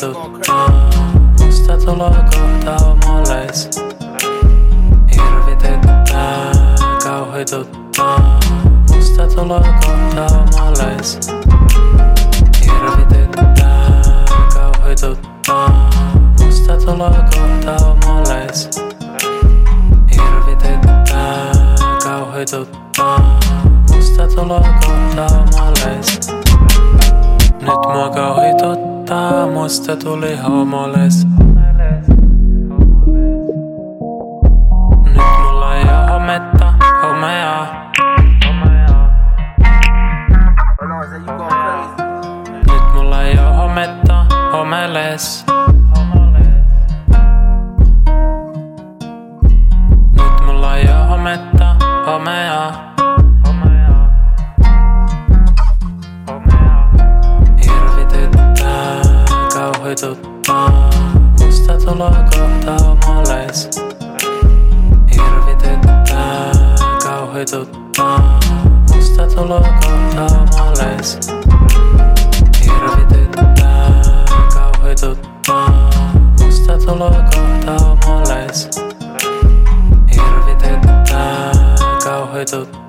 kauhituttaa. Musta tulo kohta omoleis. Hirvitettää, kauhituttaa. Musta tulo kohta omoleis. Hirvitettää, kauhituttaa. Musta tulo kohta omoleis. Hirvitettää, kauhituttaa. aasta tuli homoles. nyt mulla ei oo hometta, homea. nyt mulla ei oo hometta, homeles. nyt mulla ei oo hometta, homea. Tervetuloa kohtaamolles. Hirvityttää, kauhituttaa. Musta tuloa kohtaamolles. Hirvityttää, kauhituttaa. Musta tuloa kohtaamolles. Hirvityttää, kauhituttaa.